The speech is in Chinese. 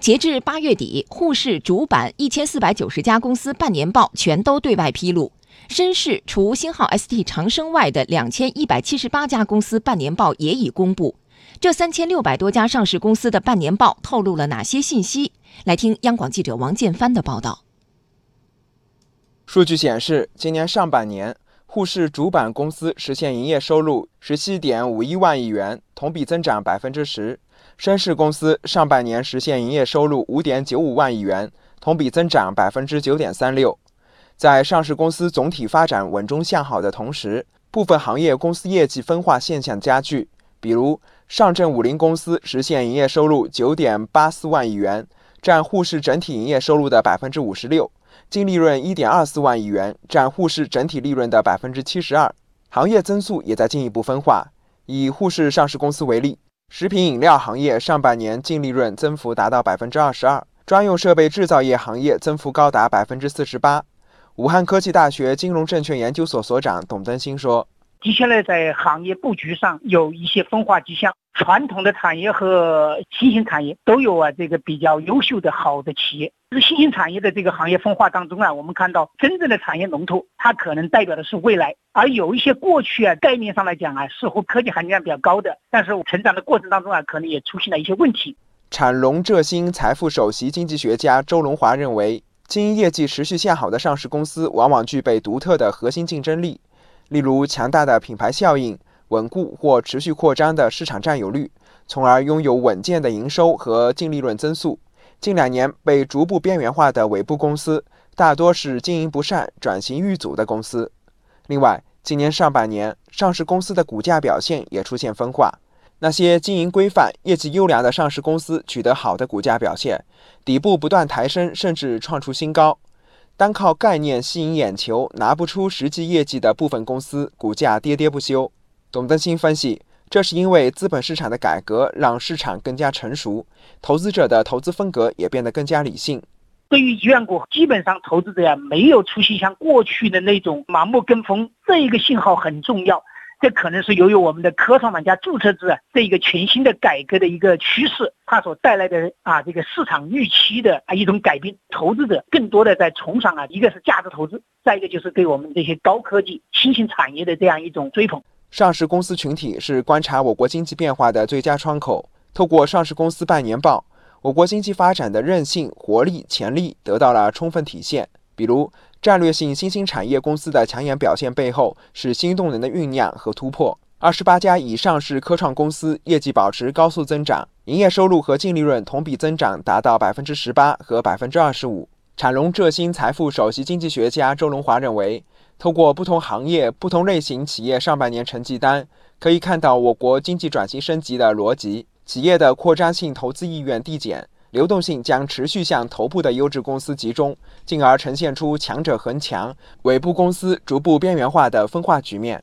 截至八月底，沪市主板一千四百九十家公司半年报全都对外披露。深市除星号 ST 长生外的两千一百七十八家公司半年报也已公布。这三千六百多家上市公司的半年报透露了哪些信息？来听央广记者王建帆的报道。数据显示，今年上半年，沪市主板公司实现营业收入十七点五一万亿元，同比增长百分之十。深市公司上半年实现营业收入五点九五万亿元，同比增长百分之九点三六。在上市公司总体发展稳中向好的同时，部分行业公司业绩分化现象加剧。比如，上证五零公司实现营业收入九点八四万亿元，占沪市整体营业收入的百分之五十六，净利润一点二四万亿元，占沪市整体利润的百分之七十二。行业增速也在进一步分化。以沪市上市公司为例。食品饮料行业上半年净利润增幅达到百分之二十二，专用设备制造业行业增幅高达百分之四十八。武汉科技大学金融证券研究所所长董登新说。接下来在行业布局上有一些分化迹象，传统的产业和新兴产业都有啊这个比较优秀的好的企业。这新兴产业的这个行业分化当中啊，我们看到真正的产业龙头，它可能代表的是未来；而有一些过去啊概念上来讲啊，似乎科技含量比较高的，但是成长的过程当中啊，可能也出现了一些问题。产龙浙新财富首席经济学家周龙华认为，经营业绩持续向好的上市公司，往往具备独特的核心竞争力。例如，强大的品牌效应、稳固或持续扩张的市场占有率，从而拥有稳健的营收和净利润增速。近两年被逐步边缘化的尾部公司，大多是经营不善、转型遇阻的公司。另外，今年上半年，上市公司的股价表现也出现分化。那些经营规范、业绩优良的上市公司取得好的股价表现，底部不断抬升，甚至创出新高。单靠概念吸引眼球，拿不出实际业绩的部分公司，股价跌跌不休。董登新分析，这是因为资本市场的改革让市场更加成熟，投资者的投资风格也变得更加理性。对于医院股，基本上投资者呀没有出现像过去的那种盲目跟风，这一个信号很重要。这可能是由于我们的科创板加注册制这一个全新的改革的一个趋势，它所带来的啊这个市场预期的啊一种改变，投资者更多的在崇尚啊一个是价值投资，再一个就是对我们这些高科技新兴产业的这样一种追捧。上市公司群体是观察我国经济变化的最佳窗口，透过上市公司半年报，我国经济发展的韧性、活力、潜力得到了充分体现。比如，战略性新兴产业公司的抢眼表现背后是新动能的酝酿和突破。二十八家以上市科创公司业绩保持高速增长，营业收入和净利润同比增长达到百分之十八和百分之二十五。产龙浙新财富首席经济学家周龙华认为，透过不同行业、不同类型企业上半年成绩单，可以看到我国经济转型升级的逻辑，企业的扩张性投资意愿递减。流动性将持续向头部的优质公司集中，进而呈现出强者恒强、尾部公司逐步边缘化的分化局面。